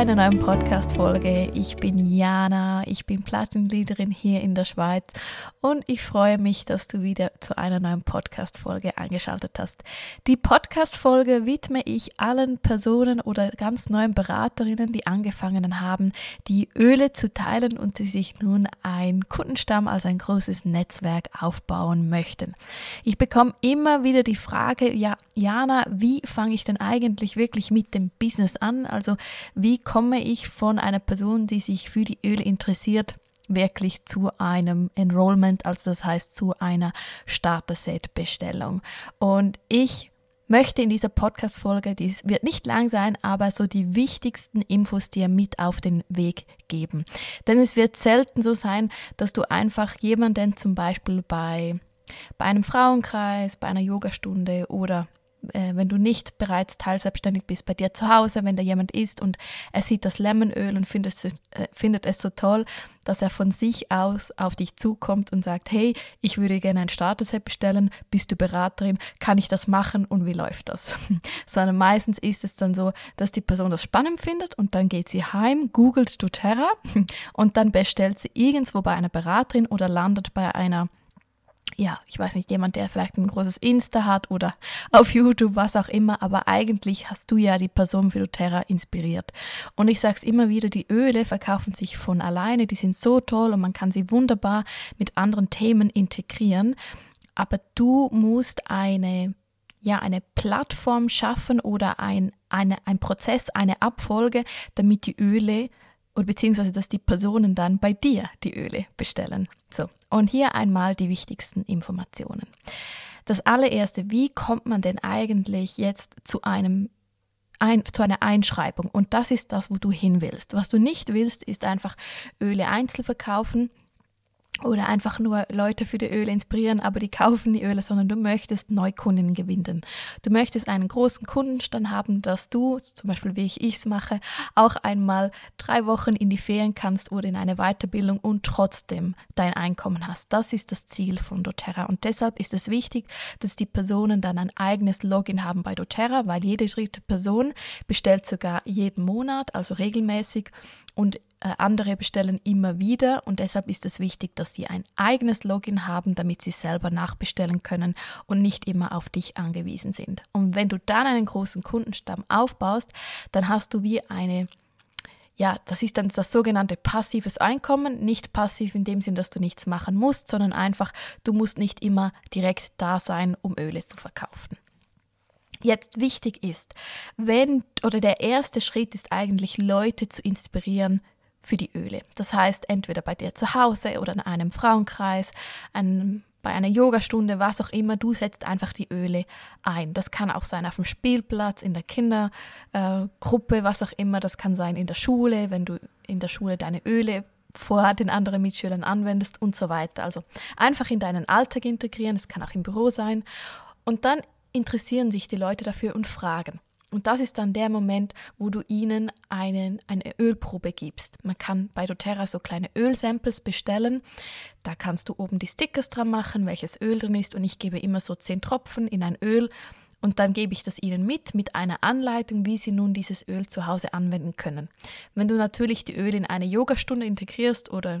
einer neuen Podcast-Folge. Ich bin Jana, ich bin Plattenleaderin hier in der Schweiz und ich freue mich, dass du wieder zu einer neuen Podcast-Folge eingeschaltet hast. Die Podcast-Folge widme ich allen Personen oder ganz neuen Beraterinnen, die angefangen haben, die Öle zu teilen und die sich nun ein Kundenstamm als ein großes Netzwerk aufbauen möchten. Ich bekomme immer wieder die Frage, ja, Jana, wie fange ich denn eigentlich wirklich mit dem Business an? Also wie komme ich von einer Person, die sich für die Öle interessiert, wirklich zu einem Enrollment, also das heißt zu einer Starter-Set-Bestellung. Und ich möchte in dieser Podcast-Folge, die wird nicht lang sein, aber so die wichtigsten Infos dir mit auf den Weg geben. Denn es wird selten so sein, dass du einfach jemanden zum Beispiel bei, bei einem Frauenkreis, bei einer Yogastunde oder äh, wenn du nicht bereits teilselbstständig bist, bei dir zu Hause, wenn da jemand ist und er sieht das Lemonöl und findet es, äh, findet es so toll, dass er von sich aus auf dich zukommt und sagt, hey, ich würde gerne ein Starter-Set bestellen, bist du Beraterin, kann ich das machen und wie läuft das? Sondern meistens ist es dann so, dass die Person das spannend findet und dann geht sie heim, googelt doTERRA und dann bestellt sie irgendwo bei einer Beraterin oder landet bei einer ja, ich weiß nicht, jemand, der vielleicht ein großes Insta hat oder auf YouTube, was auch immer, aber eigentlich hast du ja die Person für doTERRA inspiriert. Und ich sage es immer wieder, die Öle verkaufen sich von alleine, die sind so toll und man kann sie wunderbar mit anderen Themen integrieren, aber du musst eine ja, eine Plattform schaffen oder ein, eine, ein Prozess, eine Abfolge, damit die Öle oder beziehungsweise dass die Personen dann bei dir die Öle bestellen. So, und hier einmal die wichtigsten Informationen. Das allererste, wie kommt man denn eigentlich jetzt zu einem ein, zu einer Einschreibung? Und das ist das, wo du hin willst. Was du nicht willst, ist einfach Öle einzeln verkaufen oder einfach nur Leute für die Öle inspirieren, aber die kaufen die Öle, sondern du möchtest Neukunden gewinnen. Du möchtest einen großen Kundenstand haben, dass du, zum Beispiel wie ich es mache, auch einmal drei Wochen in die Ferien kannst oder in eine Weiterbildung und trotzdem dein Einkommen hast. Das ist das Ziel von doTERRA und deshalb ist es wichtig, dass die Personen dann ein eigenes Login haben bei doTERRA, weil jede dritte Person bestellt sogar jeden Monat, also regelmäßig und andere bestellen immer wieder und deshalb ist es wichtig, dass sie ein eigenes Login haben, damit sie selber nachbestellen können und nicht immer auf dich angewiesen sind. Und wenn du dann einen großen Kundenstamm aufbaust, dann hast du wie eine ja, das ist dann das sogenannte passives Einkommen, nicht passiv in dem Sinn, dass du nichts machen musst, sondern einfach, du musst nicht immer direkt da sein, um Öle zu verkaufen. Jetzt wichtig ist, wenn oder der erste Schritt ist eigentlich Leute zu inspirieren für die Öle. Das heißt, entweder bei dir zu Hause oder in einem Frauenkreis, einem, bei einer Yogastunde, was auch immer, du setzt einfach die Öle ein. Das kann auch sein auf dem Spielplatz, in der Kindergruppe, äh, was auch immer. Das kann sein in der Schule, wenn du in der Schule deine Öle vor den anderen Mitschülern anwendest und so weiter. Also einfach in deinen Alltag integrieren, es kann auch im Büro sein. Und dann interessieren sich die Leute dafür und fragen. Und das ist dann der Moment, wo du ihnen einen, eine Ölprobe gibst. Man kann bei doTERRA so kleine Ölsamples bestellen. Da kannst du oben die Stickers dran machen, welches Öl drin ist. Und ich gebe immer so zehn Tropfen in ein Öl. Und dann gebe ich das ihnen mit, mit einer Anleitung, wie sie nun dieses Öl zu Hause anwenden können. Wenn du natürlich die Öle in eine Yogastunde integrierst oder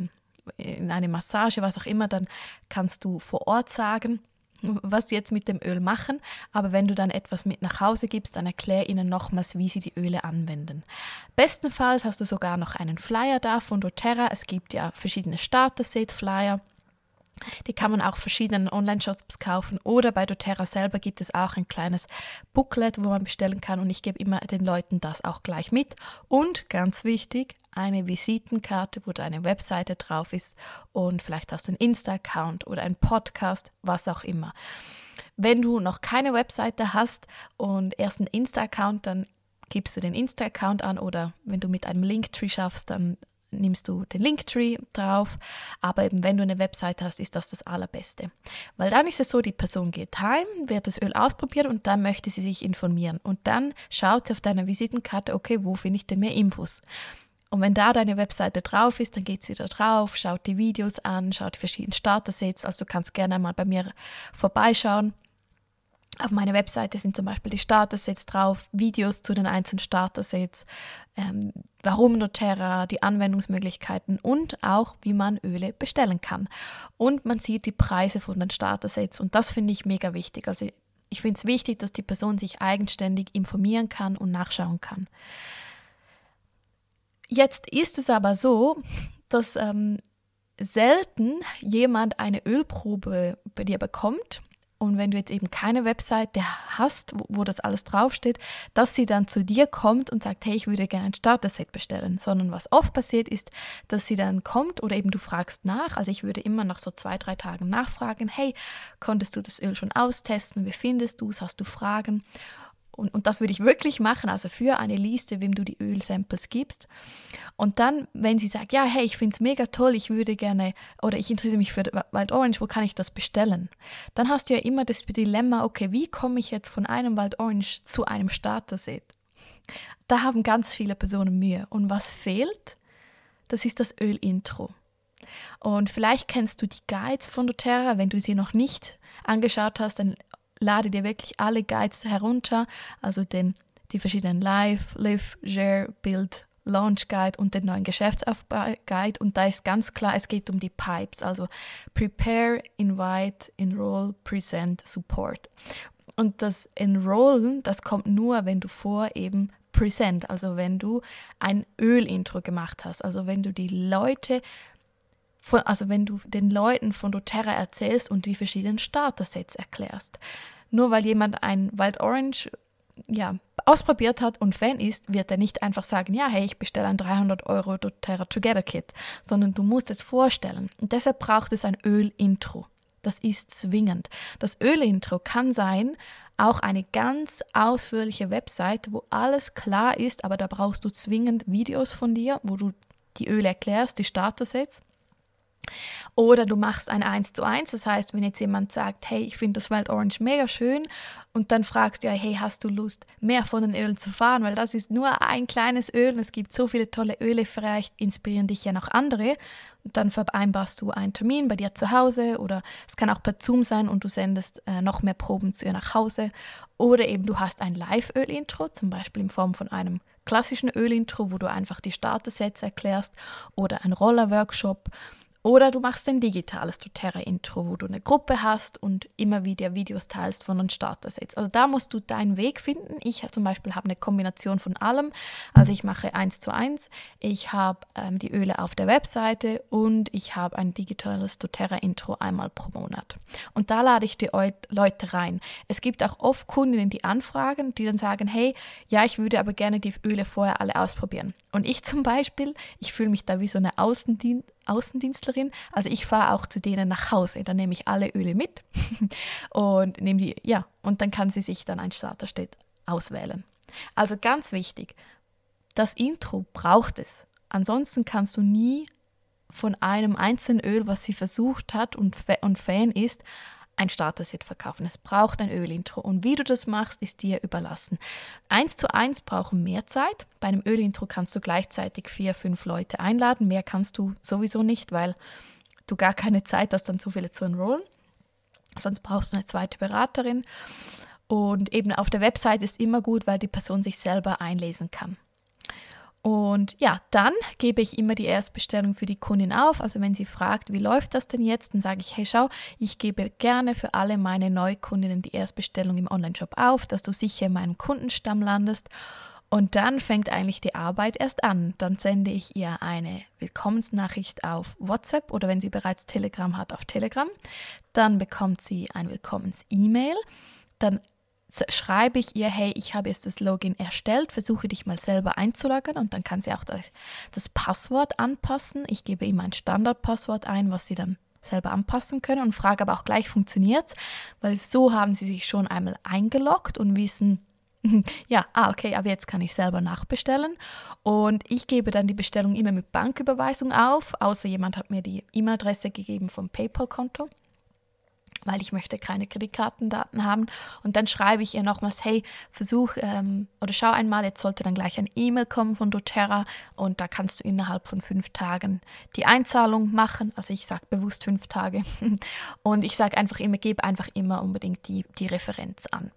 in eine Massage, was auch immer, dann kannst du vor Ort sagen, was sie jetzt mit dem Öl machen, aber wenn du dann etwas mit nach Hause gibst, dann erklär ihnen nochmals, wie sie die Öle anwenden. Bestenfalls hast du sogar noch einen Flyer da von doTERRA. Es gibt ja verschiedene Starter-Set-Flyer. Die kann man auch verschiedenen Online-Shops kaufen oder bei doTERRA selber gibt es auch ein kleines Booklet, wo man bestellen kann und ich gebe immer den Leuten das auch gleich mit. Und ganz wichtig, eine Visitenkarte, wo deine Webseite drauf ist und vielleicht hast du einen Insta-Account oder einen Podcast, was auch immer. Wenn du noch keine Webseite hast und erst einen Insta-Account, dann gibst du den Insta-Account an oder wenn du mit einem Linktree schaffst, dann nimmst du den Linktree drauf. Aber eben wenn du eine Webseite hast, ist das das Allerbeste. Weil dann ist es so, die Person geht heim, wird das Öl ausprobieren und dann möchte sie sich informieren. Und dann schaut sie auf deiner Visitenkarte, okay, wo finde ich denn mehr Infos? Und wenn da deine Webseite drauf ist, dann geht sie da drauf, schaut die Videos an, schaut die verschiedenen Starter-Sets. Also du kannst gerne mal bei mir vorbeischauen auf meiner Webseite sind zum Beispiel die Starter-Sets drauf, Videos zu den einzelnen Starter-Sets, ähm, warum doTERRA, die Anwendungsmöglichkeiten und auch, wie man Öle bestellen kann. Und man sieht die Preise von den Starter-Sets und das finde ich mega wichtig. Also ich finde es wichtig, dass die Person sich eigenständig informieren kann und nachschauen kann. Jetzt ist es aber so, dass ähm, selten jemand eine Ölprobe bei dir bekommt und wenn du jetzt eben keine Webseite hast, wo, wo, das alles draufsteht, dass sie dann zu dir kommt und sagt, hey, ich würde gerne ein Starter-Set bestellen, sondern was oft passiert ist, dass sie dann kommt oder eben du fragst nach. Also ich würde immer nach so zwei, drei Tagen nachfragen, hey, konntest du das Öl schon austesten? Wie findest du es? Hast du Fragen? Und, und das würde ich wirklich machen, also für eine Liste, wem du die Ölsamples gibst. Und dann, wenn sie sagt, ja, hey, ich finde es mega toll, ich würde gerne, oder ich interessiere mich für Wild Orange, wo kann ich das bestellen? Dann hast du ja immer das Dilemma, okay, wie komme ich jetzt von einem Wild Orange zu einem Starter-Set? Da haben ganz viele Personen Mühe. Und was fehlt? Das ist das Öl-Intro. Und vielleicht kennst du die Guides von doTERRA. Wenn du sie noch nicht angeschaut hast, dann lade dir wirklich alle Guides herunter, also den, die verschiedenen Live, Live, Share, Build, Launch Guide und den neuen Geschäftsaufbau Guide. Und da ist ganz klar, es geht um die Pipes, also Prepare, Invite, Enroll, Present, Support. Und das Enrollen, das kommt nur, wenn du vor eben Present, also wenn du ein Öl-Intro gemacht hast, also wenn du die Leute von, also wenn du den Leuten von doTERRA erzählst und die verschiedenen Starter-Sets erklärst. Nur weil jemand ein Wild Orange ja, ausprobiert hat und Fan ist, wird er nicht einfach sagen, ja, hey, ich bestelle ein 300 Euro doTERRA Together Kit, sondern du musst es vorstellen. Und deshalb braucht es ein Öl-Intro. Das ist zwingend. Das Öl-Intro kann sein, auch eine ganz ausführliche Website, wo alles klar ist, aber da brauchst du zwingend Videos von dir, wo du die Öle erklärst, die Starter-Sets. Oder du machst ein 1 zu 1, das heißt, wenn jetzt jemand sagt, hey, ich finde das Wild Orange mega schön und dann fragst du ja, hey, hast du Lust, mehr von den Ölen zu fahren, weil das ist nur ein kleines Öl und es gibt so viele tolle Öle, vielleicht inspirieren dich ja noch andere. Und dann vereinbarst du einen Termin bei dir zu Hause oder es kann auch per Zoom sein und du sendest äh, noch mehr Proben zu ihr nach Hause. Oder eben du hast ein Live-Öl-Intro, zum Beispiel in Form von einem klassischen Öl-Intro, wo du einfach die Starter-Sets erklärst oder ein Roller-Workshop oder du machst ein digitales doTERRA-Intro, wo du eine Gruppe hast und immer wieder Videos teilst von den Starter-Sets. Also da musst du deinen Weg finden. Ich zum Beispiel habe eine Kombination von allem. Also ich mache eins zu eins. Ich habe ähm, die Öle auf der Webseite und ich habe ein digitales doTERRA-Intro einmal pro Monat. Und da lade ich die Leute rein. Es gibt auch oft Kundinnen, die anfragen, die dann sagen, hey, ja, ich würde aber gerne die Öle vorher alle ausprobieren. Und ich zum Beispiel, ich fühle mich da wie so eine Außendien Außendienstlerin. Also ich fahre auch zu denen nach Hause. Dann nehme ich alle Öle mit und nehme die, ja, und dann kann sie sich dann ein Starterstedt auswählen. Also ganz wichtig, das Intro braucht es. Ansonsten kannst du nie von einem einzelnen Öl, was sie versucht hat und, und Fan ist, ein Starter-Set verkaufen. Es braucht ein Ölintro und wie du das machst, ist dir überlassen. Eins zu eins brauchen mehr Zeit. Bei einem Ölintro kannst du gleichzeitig vier, fünf Leute einladen. Mehr kannst du sowieso nicht, weil du gar keine Zeit hast, dann so viele zu enrollen. Sonst brauchst du eine zweite Beraterin. Und eben auf der Website ist immer gut, weil die Person sich selber einlesen kann. Und ja, dann gebe ich immer die Erstbestellung für die Kundin auf. Also wenn sie fragt, wie läuft das denn jetzt, dann sage ich, hey schau, ich gebe gerne für alle meine Neukundinnen die Erstbestellung im Onlineshop auf, dass du sicher in meinem Kundenstamm landest. Und dann fängt eigentlich die Arbeit erst an. Dann sende ich ihr eine Willkommensnachricht auf WhatsApp oder wenn sie bereits Telegram hat, auf Telegram. Dann bekommt sie ein Willkommens-E-Mail. Dann schreibe ich ihr, hey, ich habe jetzt das Login erstellt, versuche dich mal selber einzuloggen und dann kann sie auch das, das Passwort anpassen. Ich gebe ihm ein Standardpasswort ein, was sie dann selber anpassen können und frage aber auch gleich, funktioniert es? Weil so haben sie sich schon einmal eingeloggt und wissen, ja, ah, okay, aber jetzt kann ich selber nachbestellen. Und ich gebe dann die Bestellung immer mit Banküberweisung auf, außer jemand hat mir die E-Mail-Adresse gegeben vom PayPal-Konto. Weil ich möchte keine Kreditkartendaten haben. Und dann schreibe ich ihr nochmals, hey, versuch ähm, oder schau einmal, jetzt sollte dann gleich ein E-Mail kommen von doTERRA und da kannst du innerhalb von fünf Tagen die Einzahlung machen. Also ich sage bewusst fünf Tage. und ich sage einfach immer, gebe einfach immer unbedingt die, die Referenz an.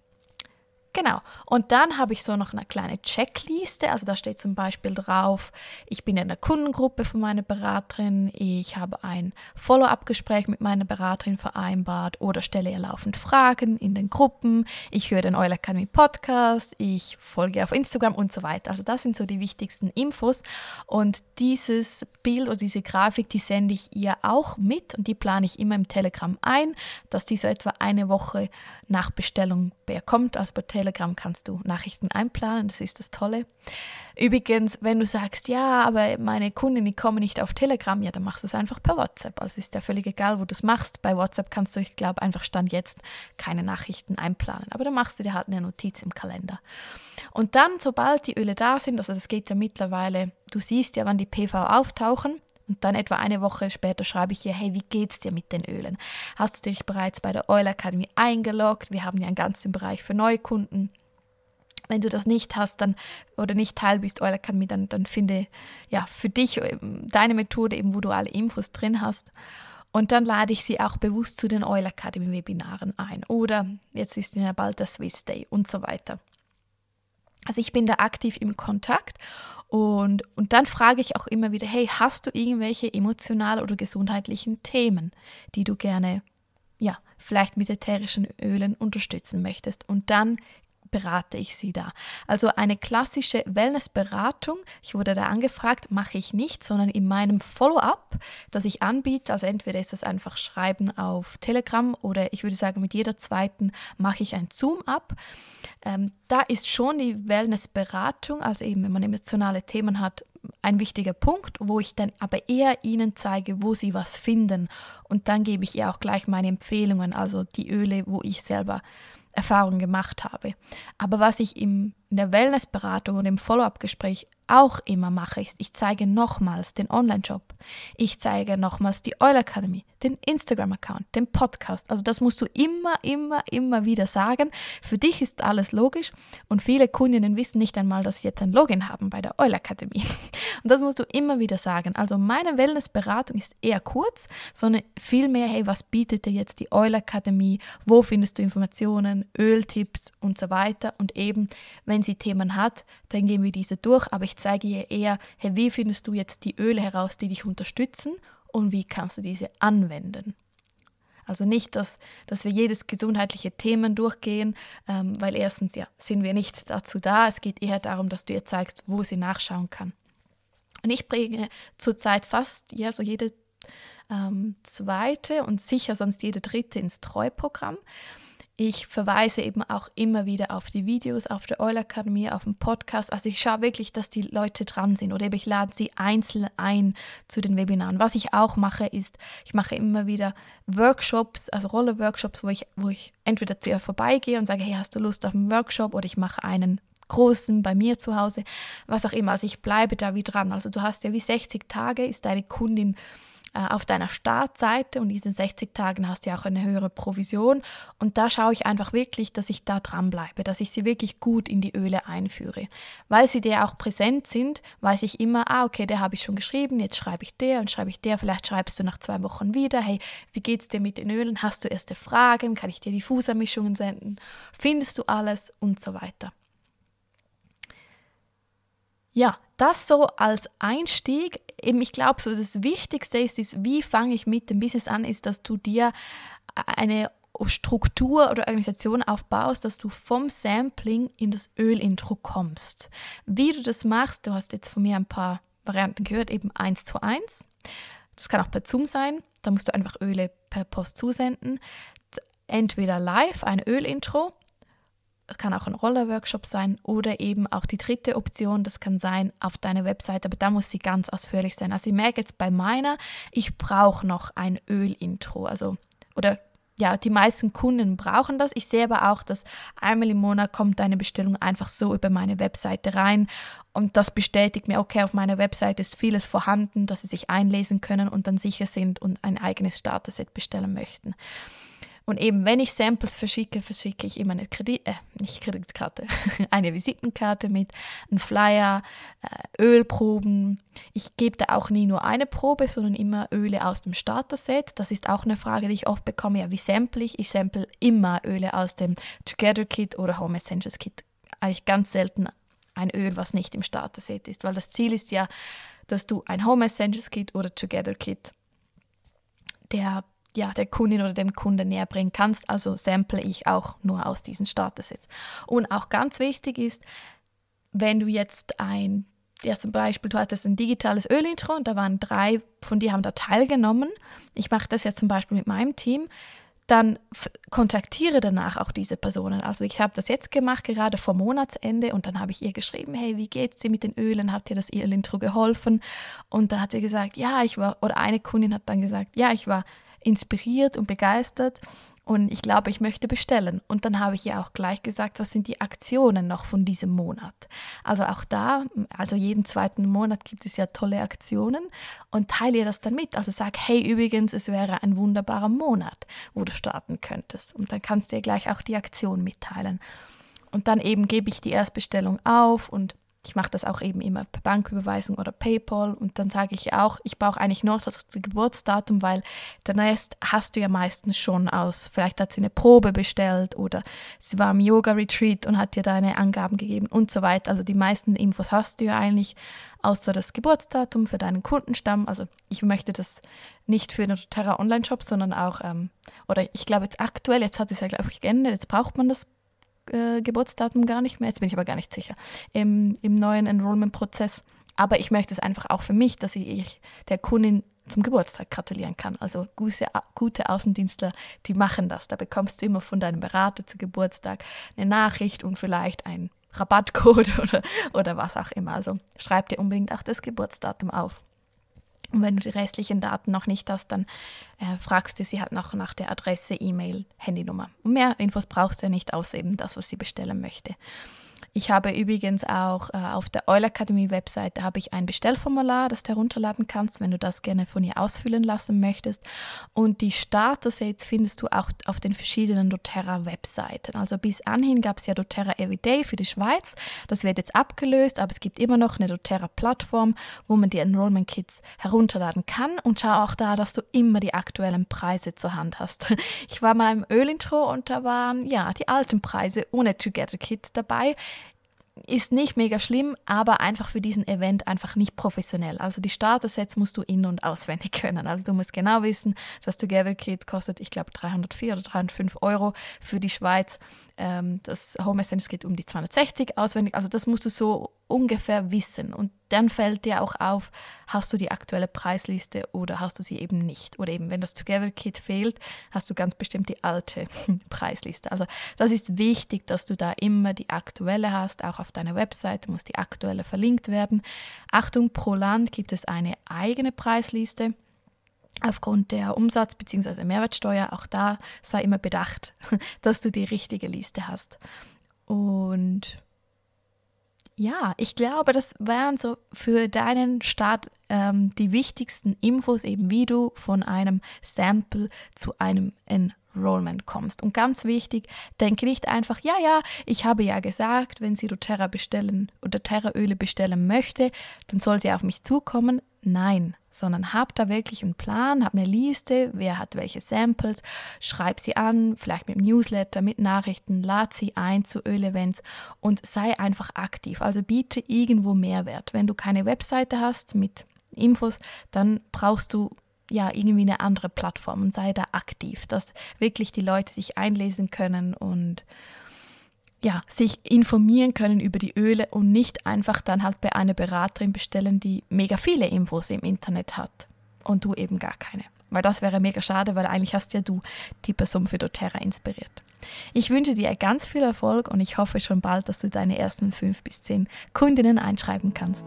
Genau. Und dann habe ich so noch eine kleine Checkliste. Also da steht zum Beispiel drauf, ich bin in der Kundengruppe von meiner Beraterin, ich habe ein Follow-up-Gespräch mit meiner Beraterin vereinbart oder stelle ihr laufend Fragen in den Gruppen, ich höre den Oil Academy Podcast, ich folge auf Instagram und so weiter. Also das sind so die wichtigsten Infos. Und dieses Bild oder diese Grafik, die sende ich ihr auch mit und die plane ich immer im Telegram ein, dass die so etwa eine Woche nach Bestellung bekommt. Also bei Telegram kannst du Nachrichten einplanen, das ist das Tolle. Übrigens, wenn du sagst, ja, aber meine Kunden, die kommen nicht auf Telegram, ja, dann machst du es einfach per WhatsApp. Also ist ja völlig egal, wo du es machst. Bei WhatsApp kannst du, ich glaube, einfach Stand jetzt keine Nachrichten einplanen. Aber dann machst du dir halt eine Notiz im Kalender. Und dann, sobald die Öle da sind, also das geht ja mittlerweile, du siehst ja, wann die PV auftauchen, und dann etwa eine Woche später schreibe ich ihr, hey, wie geht's dir mit den Ölen? Hast du dich bereits bei der Oil Academy eingeloggt? Wir haben ja einen ganzen Bereich für Neukunden. Wenn du das nicht hast, dann oder nicht Teil bist Oil Academy, dann, dann finde ja für dich ähm, deine Methode eben, wo du alle Infos drin hast. Und dann lade ich sie auch bewusst zu den Oil Academy Webinaren ein. Oder jetzt ist ja bald der Swiss Day und so weiter. Also ich bin da aktiv im Kontakt und, und dann frage ich auch immer wieder, hey, hast du irgendwelche emotionalen oder gesundheitlichen Themen, die du gerne, ja, vielleicht mit ätherischen Ölen unterstützen möchtest? Und dann berate ich sie da. Also eine klassische Wellnessberatung, ich wurde da angefragt, mache ich nicht, sondern in meinem Follow-up, das ich anbiete, also entweder ist das einfach Schreiben auf Telegram oder ich würde sagen, mit jeder zweiten mache ich ein Zoom-up. Ähm, da ist schon die Wellnessberatung, also eben wenn man emotionale Themen hat, ein wichtiger Punkt, wo ich dann aber eher Ihnen zeige, wo Sie was finden. Und dann gebe ich ihr auch gleich meine Empfehlungen, also die Öle, wo ich selber Erfahrung gemacht habe. Aber was ich im, in der Wellnessberatung und im Follow-up-Gespräch auch immer mache, ist, ich zeige nochmals den Online-Shop. Ich zeige nochmals die Oil Academy, den Instagram-Account, den Podcast. Also das musst du immer, immer, immer wieder sagen. Für dich ist alles logisch und viele Kundinnen wissen nicht einmal, dass sie jetzt ein Login haben bei der Oil Academy. Und das musst du immer wieder sagen. Also meine Wellness-Beratung ist eher kurz, sondern vielmehr, hey, was bietet dir jetzt die Oil Academy? Wo findest du Informationen, Öltipps und so weiter? Und eben, wenn sie Themen hat, dann gehen wir diese durch. Aber ich zeige ihr eher, hey, wie findest du jetzt die Öle heraus, die dich unterstützen und wie kannst du diese anwenden? Also nicht, dass, dass wir jedes gesundheitliche Thema durchgehen, ähm, weil erstens ja sind wir nicht dazu da. Es geht eher darum, dass du ihr zeigst, wo sie nachschauen kann. Und ich bringe zurzeit fast ja so jede ähm, zweite und sicher sonst jede dritte ins Treuprogramm. Ich verweise eben auch immer wieder auf die Videos auf der Oil Akademie, auf dem Podcast. Also ich schaue wirklich, dass die Leute dran sind oder ich lade sie einzeln ein zu den Webinaren. Was ich auch mache, ist, ich mache immer wieder Workshops, also Rolle-Workshops, wo ich, wo ich entweder zu ihr vorbeigehe und sage, hey, hast du Lust auf einen Workshop oder ich mache einen großen bei mir zu Hause, was auch immer. Also ich bleibe da wie dran. Also du hast ja wie 60 Tage, ist deine Kundin äh, auf deiner Startseite und in diesen 60 Tagen hast du ja auch eine höhere Provision und da schaue ich einfach wirklich, dass ich da dranbleibe, dass ich sie wirklich gut in die Öle einführe. Weil sie dir auch präsent sind, weiß ich immer, ah okay, der habe ich schon geschrieben, jetzt schreibe ich der und schreibe ich der, vielleicht schreibst du nach zwei Wochen wieder, hey, wie geht's dir mit den Ölen? Hast du erste Fragen? Kann ich dir die Fußermischungen senden? Findest du alles und so weiter. Ja, das so als Einstieg. Ich glaube, so das Wichtigste ist, ist, wie fange ich mit dem Business an, ist, dass du dir eine Struktur oder Organisation aufbaust, dass du vom Sampling in das Ölintro kommst. Wie du das machst, du hast jetzt von mir ein paar Varianten gehört, eben eins zu eins. Das kann auch per Zoom sein. Da musst du einfach Öle per Post zusenden. Entweder live, ein Ölintro, das kann auch ein Roller-Workshop sein oder eben auch die dritte Option, das kann sein auf deiner Website, aber da muss sie ganz ausführlich sein. Also ich merke jetzt bei meiner, ich brauche noch ein Öl-Intro, also oder ja, die meisten Kunden brauchen das. Ich sehe aber auch, dass einmal im Monat kommt eine Bestellung einfach so über meine Webseite rein und das bestätigt mir, okay, auf meiner Webseite ist vieles vorhanden, dass sie sich einlesen können und dann sicher sind und ein eigenes Starter-Set bestellen möchten. Und eben, wenn ich Samples verschicke, verschicke ich immer eine Kredit, äh, nicht Kreditkarte, eine Visitenkarte mit, einen Flyer, äh, Ölproben. Ich gebe da auch nie nur eine Probe, sondern immer Öle aus dem Starter-Set. Das ist auch eine Frage, die ich oft bekomme. Ja, wie sample ich? Ich sample immer Öle aus dem Together Kit oder Home Essentials Kit. Eigentlich ganz selten ein Öl, was nicht im Starter-Set ist, weil das Ziel ist ja, dass du ein Home Essentials Kit oder Together Kit der ja, der Kundin oder dem Kunden näher bringen kannst. Also sample ich auch nur aus diesen Starter-Sets. Und auch ganz wichtig ist, wenn du jetzt ein, ja zum Beispiel, du hattest ein digitales Ölintro und da waren drei von dir haben da teilgenommen. Ich mache das ja zum Beispiel mit meinem Team. Dann kontaktiere danach auch diese Personen. Also ich habe das jetzt gemacht, gerade vor Monatsende, und dann habe ich ihr geschrieben, hey, wie geht's dir mit den Ölen? Hat dir das Ölintro geholfen? Und dann hat sie gesagt, ja, ich war, oder eine Kundin hat dann gesagt, ja, ich war inspiriert und begeistert und ich glaube, ich möchte bestellen. Und dann habe ich ihr auch gleich gesagt, was sind die Aktionen noch von diesem Monat. Also auch da, also jeden zweiten Monat gibt es ja tolle Aktionen und teile ihr das dann mit. Also sag, hey, übrigens, es wäre ein wunderbarer Monat, wo du starten könntest. Und dann kannst du ihr gleich auch die Aktion mitteilen. Und dann eben gebe ich die Erstbestellung auf und ich mache das auch eben immer per Banküberweisung oder PayPal und dann sage ich auch, ich brauche eigentlich noch das Geburtsdatum, weil den Rest hast du ja meistens schon aus. Vielleicht hat sie eine Probe bestellt oder sie war im Yoga-Retreat und hat dir deine Angaben gegeben und so weiter. Also die meisten Infos hast du ja eigentlich, außer das Geburtsdatum für deinen Kundenstamm. Also ich möchte das nicht für den Terra Online-Shop, sondern auch, ähm, oder ich glaube jetzt aktuell, jetzt hat es ja, glaube ich, geändert, jetzt braucht man das äh, Geburtsdatum gar nicht mehr, jetzt bin ich aber gar nicht sicher, im, im neuen Enrollment-Prozess. Aber ich möchte es einfach auch für mich, dass ich der Kundin zum Geburtstag gratulieren kann. Also gute, gute Außendienstler, die machen das. Da bekommst du immer von deinem Berater zu Geburtstag eine Nachricht und vielleicht ein Rabattcode oder, oder was auch immer. Also schreib dir unbedingt auch das Geburtsdatum auf. Und wenn du die restlichen Daten noch nicht hast, dann äh, fragst du sie halt noch nach der Adresse, E-Mail, Handynummer. Und mehr Infos brauchst du ja nicht, außer eben das, was sie bestellen möchte. Ich habe übrigens auch äh, auf der Euler Akademie Webseite habe ich ein Bestellformular, das du herunterladen kannst, wenn du das gerne von ihr ausfüllen lassen möchtest. Und die Starter-Sets findest du auch auf den verschiedenen doTERRA Webseiten. Also bis anhin gab es ja doTERRA Everyday für die Schweiz. Das wird jetzt abgelöst, aber es gibt immer noch eine doTERRA Plattform, wo man die Enrollment Kits herunterladen kann. Und schau auch da, dass du immer die aktuellen Preise zur Hand hast. Ich war mal im Ölintro und da waren ja die alten Preise ohne Together Kit dabei ist nicht mega schlimm, aber einfach für diesen Event einfach nicht professionell. Also die Starter-Sets musst du in- und auswendig können. Also du musst genau wissen, das Together Kit kostet, ich glaube, 304 oder 305 Euro für die Schweiz. Ähm, das Home Essence geht um die 260 auswendig. Also das musst du so ungefähr wissen. Und dann fällt dir auch auf, hast du die aktuelle Preisliste oder hast du sie eben nicht. Oder eben, wenn das Together Kit fehlt, hast du ganz bestimmt die alte Preisliste. Also das ist wichtig, dass du da immer die aktuelle hast. Auch auf deiner Webseite muss die aktuelle verlinkt werden. Achtung, pro Land gibt es eine eigene Preisliste aufgrund der Umsatz- bzw. Mehrwertsteuer, auch da sei immer bedacht, dass du die richtige Liste hast. Und ja, ich glaube, das wären so für deinen Start ähm, die wichtigsten Infos, eben wie du von einem Sample zu einem Enrollment kommst. Und ganz wichtig, denke nicht einfach, ja, ja, ich habe ja gesagt, wenn sie doTERRA bestellen oder Terra-Öle bestellen möchte, dann soll sie auf mich zukommen. Nein, sondern hab da wirklich einen Plan, hab eine Liste, wer hat welche Samples, schreib sie an, vielleicht mit Newsletter, mit Nachrichten, lad sie ein zu Ölevents und sei einfach aktiv. Also biete irgendwo Mehrwert. Wenn du keine Webseite hast mit Infos, dann brauchst du ja irgendwie eine andere Plattform und sei da aktiv, dass wirklich die Leute sich einlesen können und ja, sich informieren können über die Öle und nicht einfach dann halt bei einer Beraterin bestellen, die mega viele Infos im Internet hat und du eben gar keine. Weil das wäre mega schade, weil eigentlich hast ja du die Person für doTERRA inspiriert. Ich wünsche dir ganz viel Erfolg und ich hoffe schon bald, dass du deine ersten fünf bis zehn Kundinnen einschreiben kannst.